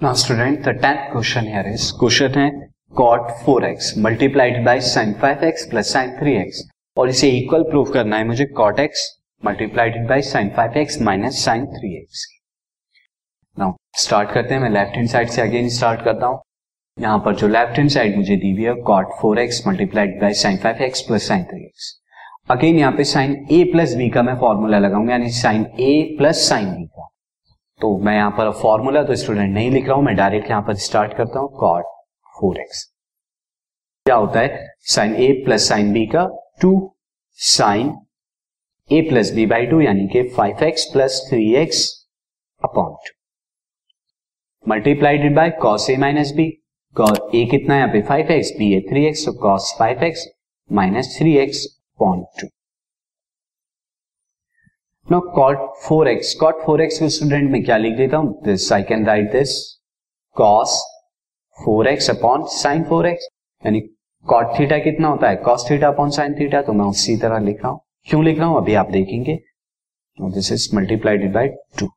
Now student, the tenth question here is question है cot 4x multiplied by sin 5x plus sin 3x और इसे equal prove करना है मुझे cot x multiplied by sin 5x minus sin 3x now start करते हैं मैं left hand side से अगेन स्टार्ट करता हूँ यहाँ पर जो लेफ़्ट हैंड साइड मुझे दी हुई है cot 4x multiplied by sin 5x plus sin 3x again यहाँ पे साइन a प्लस बी का मैं फॉर्मूला लगाऊँगा यानी sine a plus sine B का तो मैं यहाँ पर फॉर्मूला तो स्टूडेंट नहीं लिख रहा हूँ, मैं डायरेक्ट यहाँ पर स्टार्ट करता हूँ कॉट फोर एक्स क्या होता है? Sine A plus sine B का two sine A plus B by two यानी कि five x plus three x upon two multiplied by cos A minus B cos A कितना है? यहाँ पे five x B A three x तो cos five x minus three x upon two no cot four x cot four x को student में क्या लिख देता हूँ? This I can write this cos four x upon sine four x यानी cot theta कितना होता है? Cos theta upon sine theta तो मैं उसी तरह लिख रहा हूँ। क्यों लिख रहा हूँ? अभी आप देखेंगे। This is multiplied by two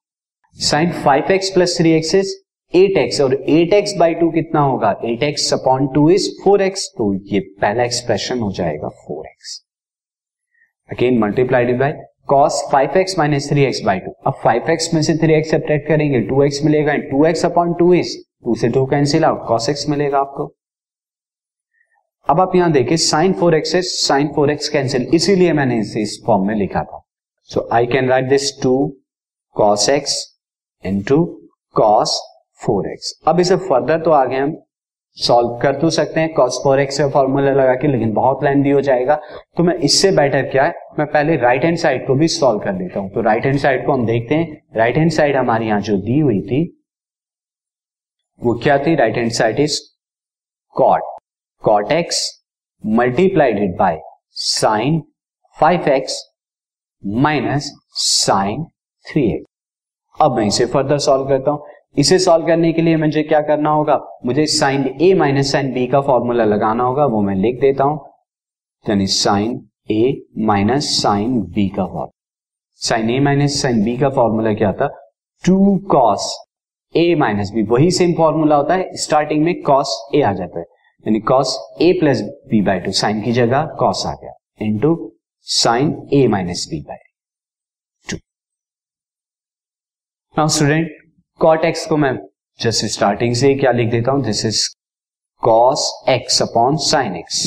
sine five x plus three x is eight x और एट एक्स बाई टू कितना होगा? Eight x upon two is four x तो ये पहला एक्सप्रेशन हो जाएगा four x again multiplied by cos five x minus three x by two अब five x में से थ्री एक्स सेपरेट करेंगे टू एक्स मिलेगा two x upon two is two से two cancel out cos x मिलेगा आपको। अब आप यहाँ देखिए साइन फोर एक्स है साइन फोर एक्स कैंसिल इसीलिए मैंने इसे इस फॉर्म में लिखा था। So I can write this two cos x in two cos four x अब इसे फर्दर तो आगे हम सॉल्व कर तो सकते हैं कॉस फोर एक्स फॉर्मूला लगा के, लेकिन बहुत लेंदी हो जाएगा। तो मैं इससे बेटर क्या है, मैं पहले राइट हैंड साइड को भी सॉल्व कर लेता हूँ। तो राइट हैंड साइड को हम देखते हैं। राइट हैंड साइड हमारी यहाँ जो दी हुई थी, वो क्या थी? Right hand side is cot cot x multiplied by sine five x minus sine three x अब मैं इसे फर्दर सॉल्व करता हूँ। इसे सॉल्व करने के लिए मुझे क्या करना होगा? मुझे sine A minus sine B का फॉर्मूला लगाना होगा, वो मैं लिख देता हूँ। यानी sine A minus sine B का formula sine A minus sine B का फॉर्मूला क्या था? Two cos A minus B वही सेम फॉर्मूला होता है स्टार्टिंग में कॉस ए आ जाता है। यानी cos A plus B by two sine की जगह कॉस आ गया। Into sine A minus B by two now student cot x को मैं जैसे स्टार्टिंग से क्या लिख देता हूँ? This is cos x upon sine x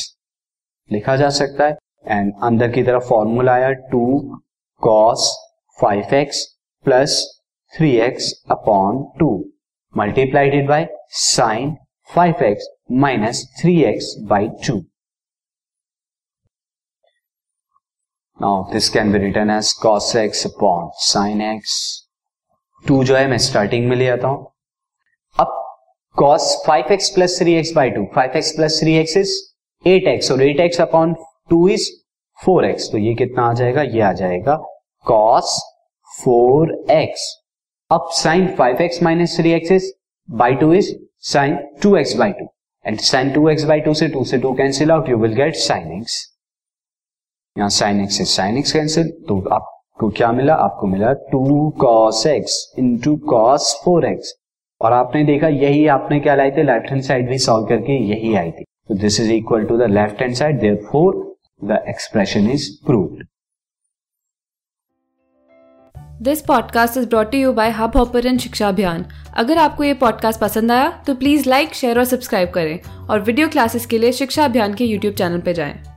लिखा जा सकता है। एंड अंदर की तरफ़ फॉर्मूला आया two cos five x plus three x upon two multiplied by sine five x minus three x by two now this can be written as cos x upon sine x two जो है, मैं starting में ले आता हूँ। अब cos five x plus three x by two five x plus three x is eight x और eight x upon two is four x तो ये कितना आ जाएगा? ये आ जाएगा कॉस फोर एक्स अब sine five x minus three x is by two is sine two x by two and sine two x by two से टू से two cancel out you will get sine x यहाँ sine x is sine x cancel तो आप को क्या मिला? आपको मिला two cos x into cos four x और आपने देखा, यही आपने क्या लाई थी? लेफ़्ट हैंड साइड भी सॉल्व करके यही आई थी। तो this is equal to the left hand side therefore the expression is proved this podcast is brought you by Hubhopper Shiksha Abhiyan अगर आपको ये पॉडकास्ट पसंद आया तो प्लीज़ लाइक शेयर और सब्सक्राइब करें। और वीडियो क्लासेस के लिए शिक्षा अभियान के यूट्यूब चैनल पर जाएँ।